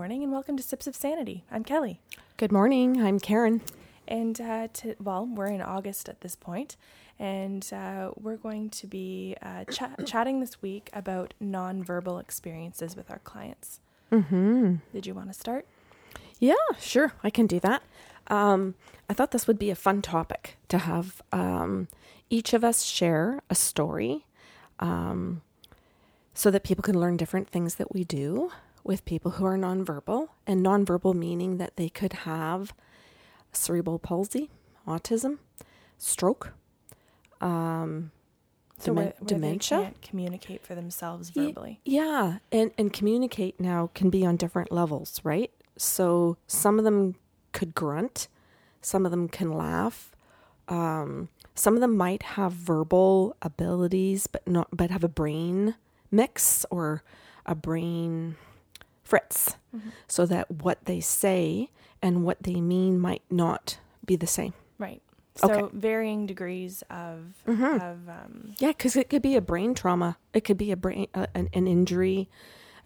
Good morning and welcome to Sips of Sanity. I'm Kelly. Good morning. I'm Karen. And, uh, to, well, we're in August at this point, and uh, we're going to be uh, ch- chatting this week about nonverbal experiences with our clients. Mm-hmm. Did you want to start? Yeah, sure. I can do that. Um, I thought this would be a fun topic to have um, each of us share a story um, so that people can learn different things that we do with people who are nonverbal, and nonverbal meaning that they could have cerebral palsy, autism, stroke, um, So demen- where, where dementia. they can't communicate for themselves verbally. Yeah, and and communicate now can be on different levels, right? So some of them could grunt, some of them can laugh, um, some of them might have verbal abilities, but not but have a brain mix or a brain fritz, so that what they say and what they mean might not be the same. Right. So Okay. varying degrees of Mhm. of um, Yeah, because it could be a brain trauma. It could be a brain uh, an, an injury,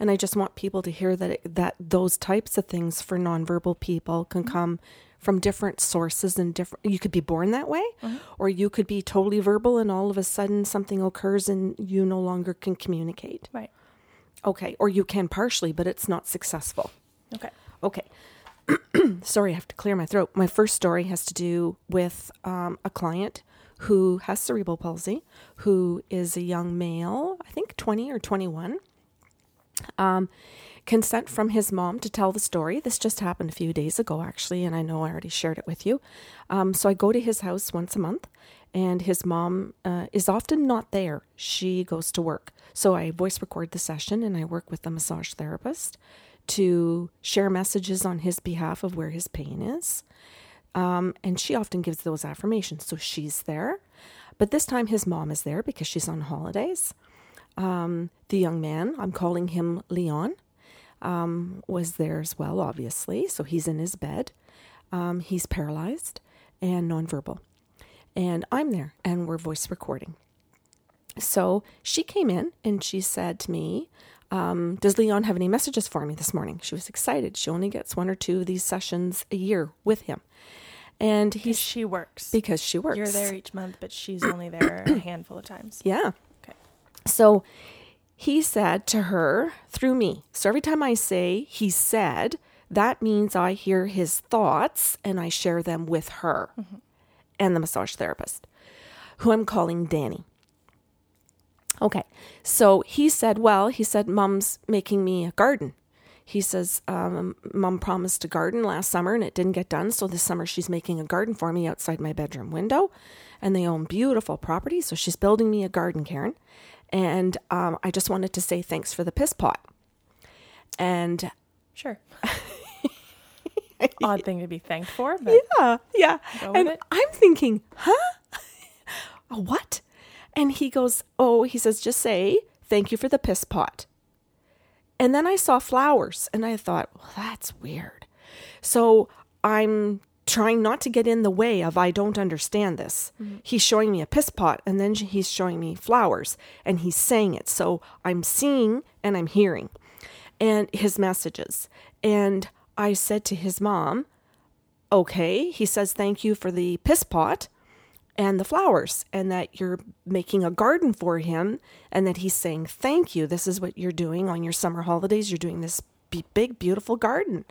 and I just want people to hear that it, that those types of things for nonverbal people can come from different sources and different. You could be born that way, or you could be totally verbal, and all of a sudden something occurs and you no longer can communicate. right. Okay, or you can partially, but it's not successful. Okay. Okay. Sorry, I have to clear my throat. My first story has to do with um, a client who has cerebral palsy, who is a young male, I think 20 or 21. Um, consent from his mom to tell the story. This just happened a few days ago, actually, and I know I already shared it with you. Um, so I go to his house once a month, and his mom uh, is often not there. She goes to work. So I voice record the session and I work with the massage therapist to share messages on his behalf of where his pain is. Um, and she often gives those affirmations. So she's there. But this time his mom is there because she's on holidays. Um, the young man, I'm calling him Leon, um, was there as well, obviously. So he's in his bed. Um, he's paralyzed and nonverbal. And I'm there and we're voice recording. So she came in and she said to me, um, Does Leon have any messages for me this morning? She was excited. She only gets one or two of these sessions a year with him. And he's she works. because she works. You're there each month, but she's only there a handful of times. Yeah. Okay. So he said to her through me. So every time I say he said, that means I hear his thoughts and I share them with her and the massage therapist, who I'm calling Danny. Okay. So he said, well, he said, Mom's making me a garden. He says, um, Mom promised a garden last summer and it didn't get done. So this summer she's making a garden for me outside my bedroom window. And they own beautiful property. So she's building me a garden, Karen. And um, I just wanted to say thanks for the piss pot. And Sure. Odd thing to be thanked for, but yeah, yeah. And it. I'm thinking, huh? What? And he goes, oh, he says, just say thank you for the piss pot. And then I saw flowers and I thought, well, that's weird. So I'm trying not to get in the way of I don't understand this. He's showing me a piss pot and then he's showing me flowers and he's saying it. So I'm seeing and I'm hearing and his messages. And I said to his mom, okay, he says thank you for the piss pot and the flowers and that you're making a garden for him and that he's saying thank you this is what you're doing on your summer holidays you're doing this big beautiful garden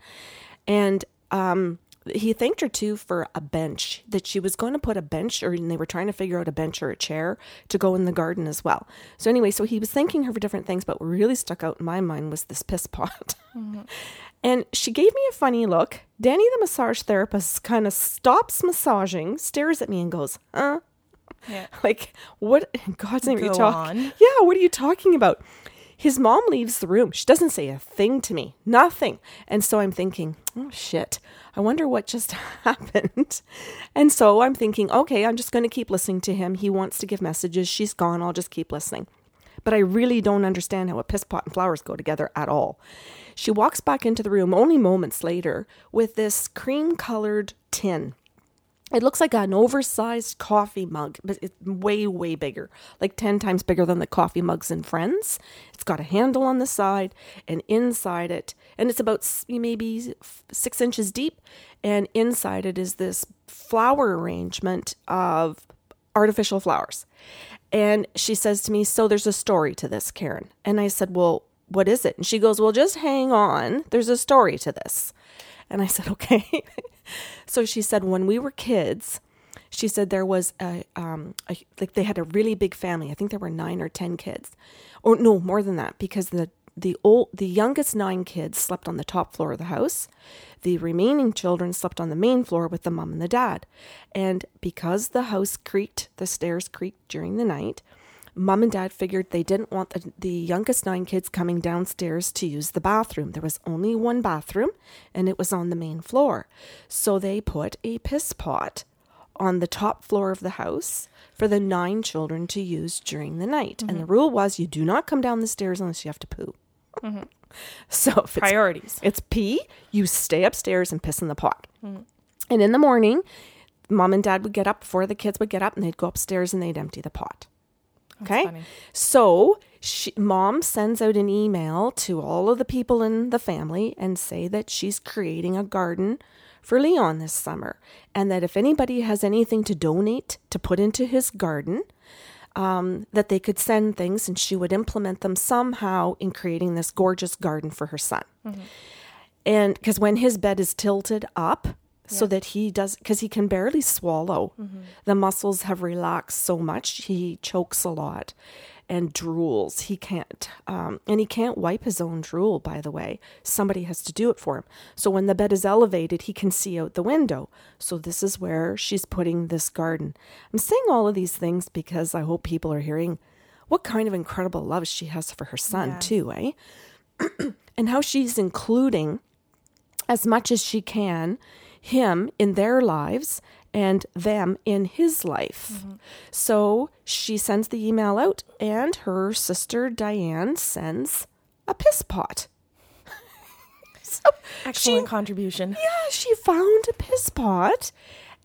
and um he thanked her too for a bench that she was going to put a bench or and they were trying to figure out a bench or a chair to go in the garden as well so anyway so he was thanking her for different things but what really stuck out in my mind was this piss pot and she gave me a funny look. Danny, the massage therapist, kind of stops massaging, stares at me, and goes, "Huh? yeah. Like, what? In God's name, are you Go talking? Yeah, what are you talking about?" His mom leaves the room. She doesn't say a thing to me, nothing. And so I'm thinking, oh shit, I wonder what just happened. And so I'm thinking, okay, I'm just going to keep listening to him. He wants to give messages. She's gone. I'll just keep listening. But I really don't understand how a piss pot and flowers go together at all. She walks back into the room only moments later with this cream colored tin It looks like an oversized coffee mug, but it's way, way bigger, like 10 times bigger than the coffee mugs in Friends. It's got a handle on the side, and inside it, and it's about maybe six inches deep, and inside it is this flower arrangement of artificial flowers. And she says to me, So there's a story to this, Karen. And I said, Well, what is it? And she goes, Well, just hang on. There's a story to this. And I said, Okay. so she said, When we were kids, she said there was a, um, a, like they had a really big family. I think there were nine or 10 kids, or no, more than that, because the the old the youngest nine kids slept on the top floor of the house the remaining children slept on the main floor with the mom and the dad and because the house creaked the stairs creaked during the night mom and dad figured they didn't want the, the youngest nine kids coming downstairs to use the bathroom. There was only one bathroom and it was on the main floor. So they put a piss pot on the top floor of the house for the nine children to use during the night. Mm-hmm. And the rule was you do not come down the stairs unless you have to poo. Mm-hmm. So priorities. It's, it's pee, you stay upstairs and piss in the pot. Mm-hmm. And in the morning, mom and dad would get up before the kids would get up and they'd go upstairs and they'd empty the pot. Okay. So she, mom sends out an email to all of the people in the family and say that she's creating a garden for Leon this summer and that if anybody has anything to donate to put into his garden, um, that they could send things and she would implement them somehow in creating this gorgeous garden for her son. Mm-hmm. And because when his bed is tilted up, so that he does because he can barely swallow. Mm-hmm. The muscles have relaxed so much he chokes a lot and drools. He can't, um, and he can't wipe his own drool. By the way, somebody has to do it for him. So when the bed is elevated, he can see out the window. So this is where she's putting this garden. I'm saying all of these things because I hope people are hearing what kind of incredible love she has for her son yeah. too, eh? and how she's including as much as she can him in their lives and them in his life. Mm-hmm. So she sends the email out, and her sister Diane sends a piss pot. so Excellent she, contribution. Yeah, she found a piss pot.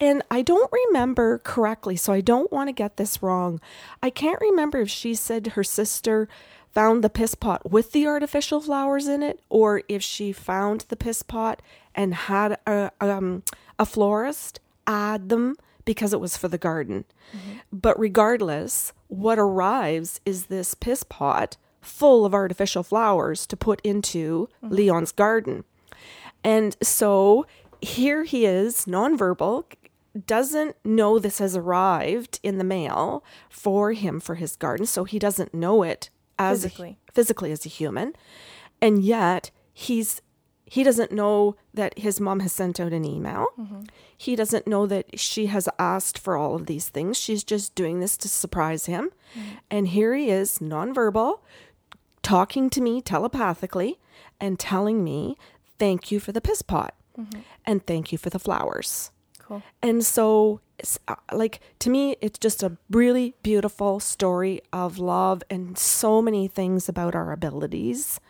And I don't remember correctly, so I don't want to get this wrong. I can't remember if she said her sister found the piss pot with the artificial flowers in it, or if she found the piss pot and had a um, a florist add them because it was for the garden. Mm-hmm. But regardless, what arrives is this piss pot full of artificial flowers to put into mm-hmm. Leon's garden. And so here he is, nonverbal, doesn't know this has arrived in the mail for him for his garden, so he doesn't know it as physically, a, physically as a human, and yet he's he doesn't know that his mom has sent out an email. Mm-hmm. He doesn't know that she has asked for all of these things. She's just doing this to surprise him. Mm-hmm. And here he is, nonverbal, talking to me telepathically and telling me, thank you for the piss pot mm-hmm. and thank you for the flowers. Cool. And so, uh, like, to me, it's just a really beautiful story of love and so many things about our abilities,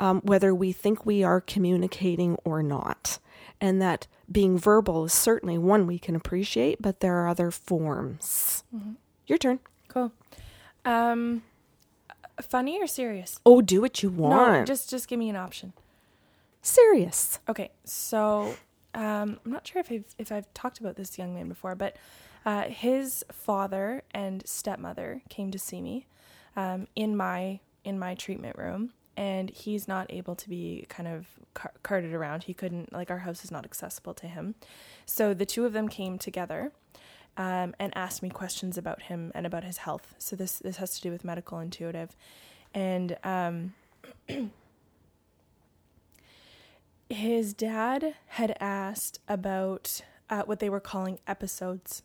um, whether we think we are communicating or not. And that being verbal is certainly one we can appreciate, but there are other forms. Mm-hmm. Your turn. Cool. Um, funny or serious? Oh, do what you want. No, just just give me an option. Serious. Okay, so um, I'm not sure if I've, if I've talked about this young man before, but uh, his father and stepmother came to see me um, in my in my treatment room, and he's not able to be kind of car- carted around. He couldn't like our house is not accessible to him, so the two of them came together. Um, and asked me questions about him and about his health. So this this has to do with medical intuitive, and um, his dad had asked about uh, what they were calling episodes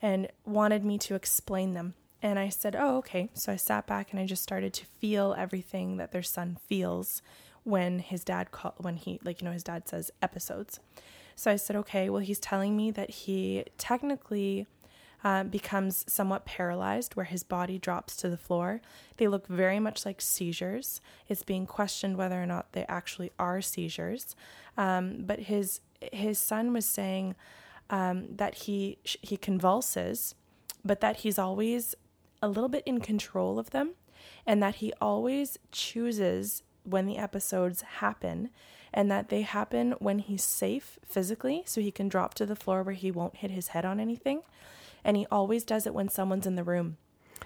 and wanted me to explain them. And I said, Oh, okay. So I sat back and I just started to feel everything that their son feels when his dad call when he like you know his dad says episodes. So I said, okay, well he's telling me that he technically uh, becomes somewhat paralyzed, where his body drops to the floor. They look very much like seizures. It's being questioned whether or not they actually are seizures. Um, but his his son was saying um, that he he convulses, but that he's always a little bit in control of them, and that he always chooses when the episodes happen, and that they happen when he's safe physically, so he can drop to the floor where he won't hit his head on anything, and he always does it when someone's in the room.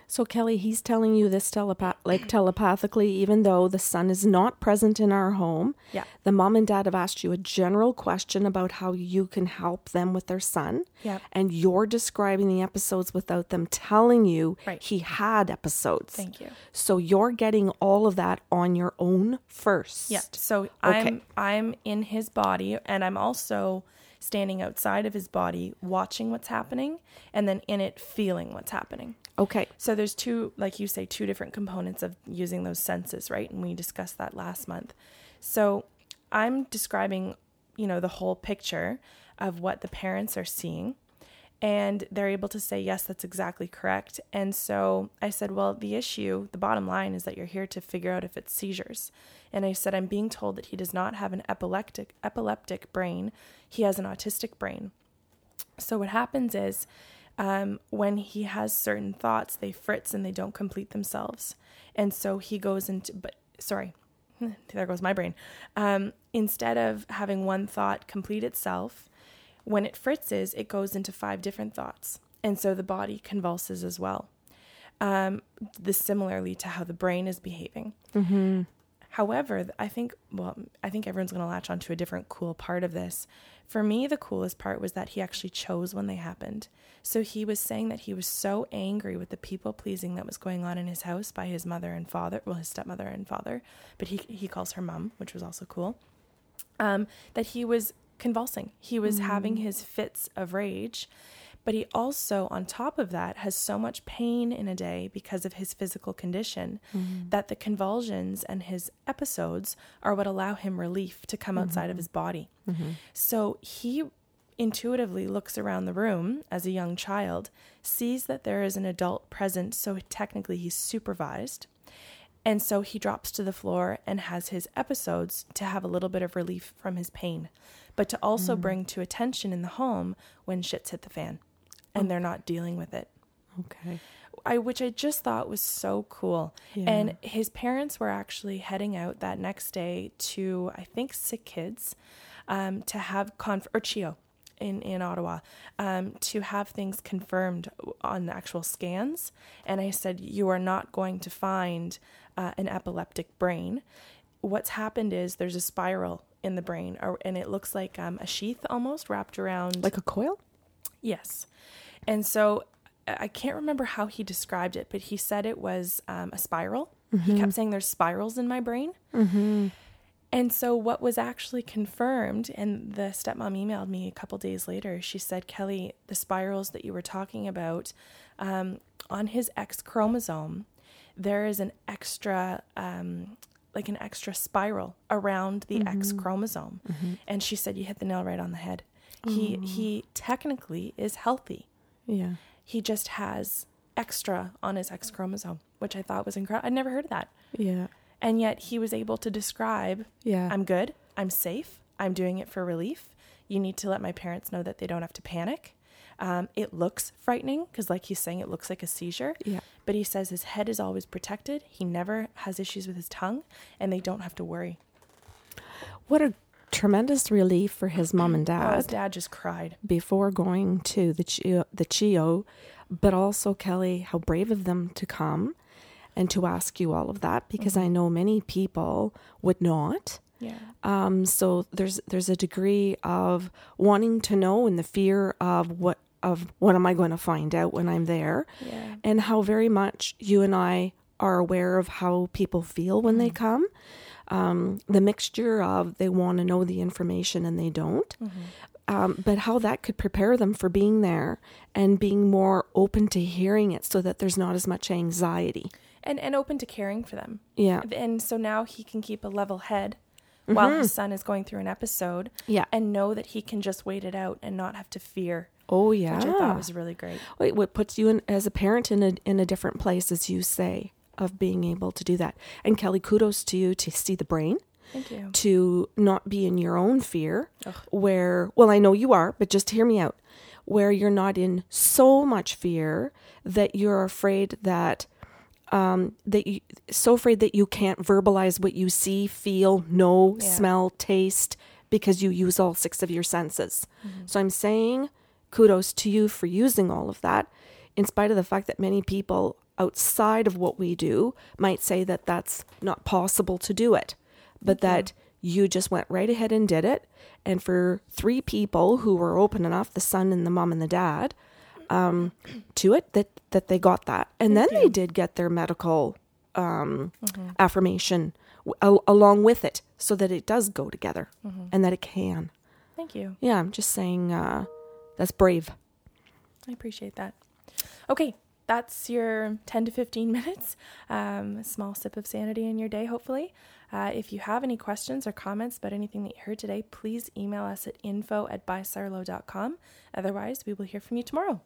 So Kelly, he's telling you this telepath like telepathically, even though the son is not present in our home. Yeah. The mom and dad have asked you a general question about how you can help them with their son. Yep. And you're describing the episodes without them telling you Right. he had episodes. Thank you. So you're getting all of that on your own first. Yeah. So I'm I'm in his body and I'm also standing outside of his body watching what's happening and then in it feeling what's happening. Okay. So there's two like you say two different components of using those senses, right? And we discussed that last month. So I'm describing, you know, the whole picture of what the parents are seeing and they're able to say yes that's exactly correct and so i said well the issue the bottom line is that you're here to figure out if it's seizures and i said i'm being told that he does not have an epileptic epileptic brain he has an autistic brain so what happens is um, when he has certain thoughts they fritz and they don't complete themselves and so he goes into but sorry there goes my brain um, instead of having one thought complete itself when it fritzes, it goes into five different thoughts. And so the body convulses as well. Um, this similarly to how the brain is behaving. Mm-hmm. However, I think, well, I think everyone's going to latch onto a different cool part of this. For me, the coolest part was that he actually chose when they happened. So he was saying that he was so angry with the people pleasing that was going on in his house by his mother and father, well, his stepmother and father, but he, he calls her mom, which was also cool, um, that he was convulsing. He was having his fits of rage. But he also, on top of that, has so much pain in a day because of his physical condition mm-hmm. that the convulsions and his episodes are what allow him relief to come outside of mm-hmm. his body. Mm-hmm. So he intuitively looks around the room as a young child, sees that there is an adult present, so technically he's supervised. And so he drops to the floor and has his episodes to have a little bit of relief from his pain, but to also mm. bring to attention in the home when shit's hit the fan and they're not dealing with it. Okay. I which I just thought was so cool. Yeah. And his parents were actually heading out that next day to I think Sick Kids um, to have conf or CHEO in in Ottawa um, to have things confirmed on the actual scans. And I said, you are not going to find uh, an epileptic brain. What's happened is there's a spiral in the brain, or, and it looks like um, a sheath almost wrapped around Like a coil? Yes. And so I can't remember how he described it, but he said it was um, a spiral. He kept saying there's spirals in my brain. Mm-hmm. And so what was actually confirmed, and the stepmom emailed me a couple days later, she said, Kelly, the spirals that you were talking about um, on his X chromosome, there is an extra, um, like an extra spiral around the X chromosome. And she said, you hit the nail right on the head. He, he technically is healthy Yeah. he just has extra on his X chromosome, which I thought was incredible. I'd never heard of that. Yeah. And yet he was able to describe Yeah. I'm good, I'm safe, I'm doing it for relief. You need to let my parents know that they don't have to panic. Um, it looks frightening because, like he's saying, it looks like a seizure. Yeah. But he says his head is always protected. He never has issues with his tongue, and they don't have to worry. What a tremendous relief for his mom and Oh, his dad dad just cried. before going to the CHEO, the CHEO, but also Kelly, how brave of them to come and to ask you all of that because I know many people would not. Yeah. Um, so there's there's a degree of wanting to know and the fear of what of what am I going to find out when I'm there, Yeah. and how very much you and I are aware of how people feel when they come. Um, the mixture of they want to know the information and they don't, um, but how that could prepare them for being there and being more open to hearing it so that there's not as much anxiety. And and open to caring for them. Yeah. And so now he can keep a level head while his son is going through an episode Yeah. and know that he can just wait it out and not have to fear, Oh yeah. which I thought was really great. Wait, what puts you in as a parent in a in a different place, as you say, of being able to do that. And Kelly, kudos to you to see the brain, Thank you. to not be in your own fear, where, well, I know you are, but just hear me out, where you're not in so much fear that you're afraid that. Um, that you so afraid that you can't verbalize what you see, feel, know, Yeah. smell, taste because you use all six of your senses. So I'm saying kudos to you for using all of that, in spite of the fact that many people outside of what we do might say that that's not possible to do it, but that you just went right ahead and did it. And for three people who were open enough, the son and the mom and the dad, um, to it, that that they got that, and then they did get their medical um, affirmation w- along with it, so that it does go together and that it can. Thank you. Yeah, I'm just saying uh, that's brave. I appreciate that. Okay, that's your 10 to 15 minutes. Um, a small sip of sanity in your day, hopefully. Uh, if you have any questions or comments about anything that you heard today, please email us at info at. Otherwise, we will hear from you tomorrow.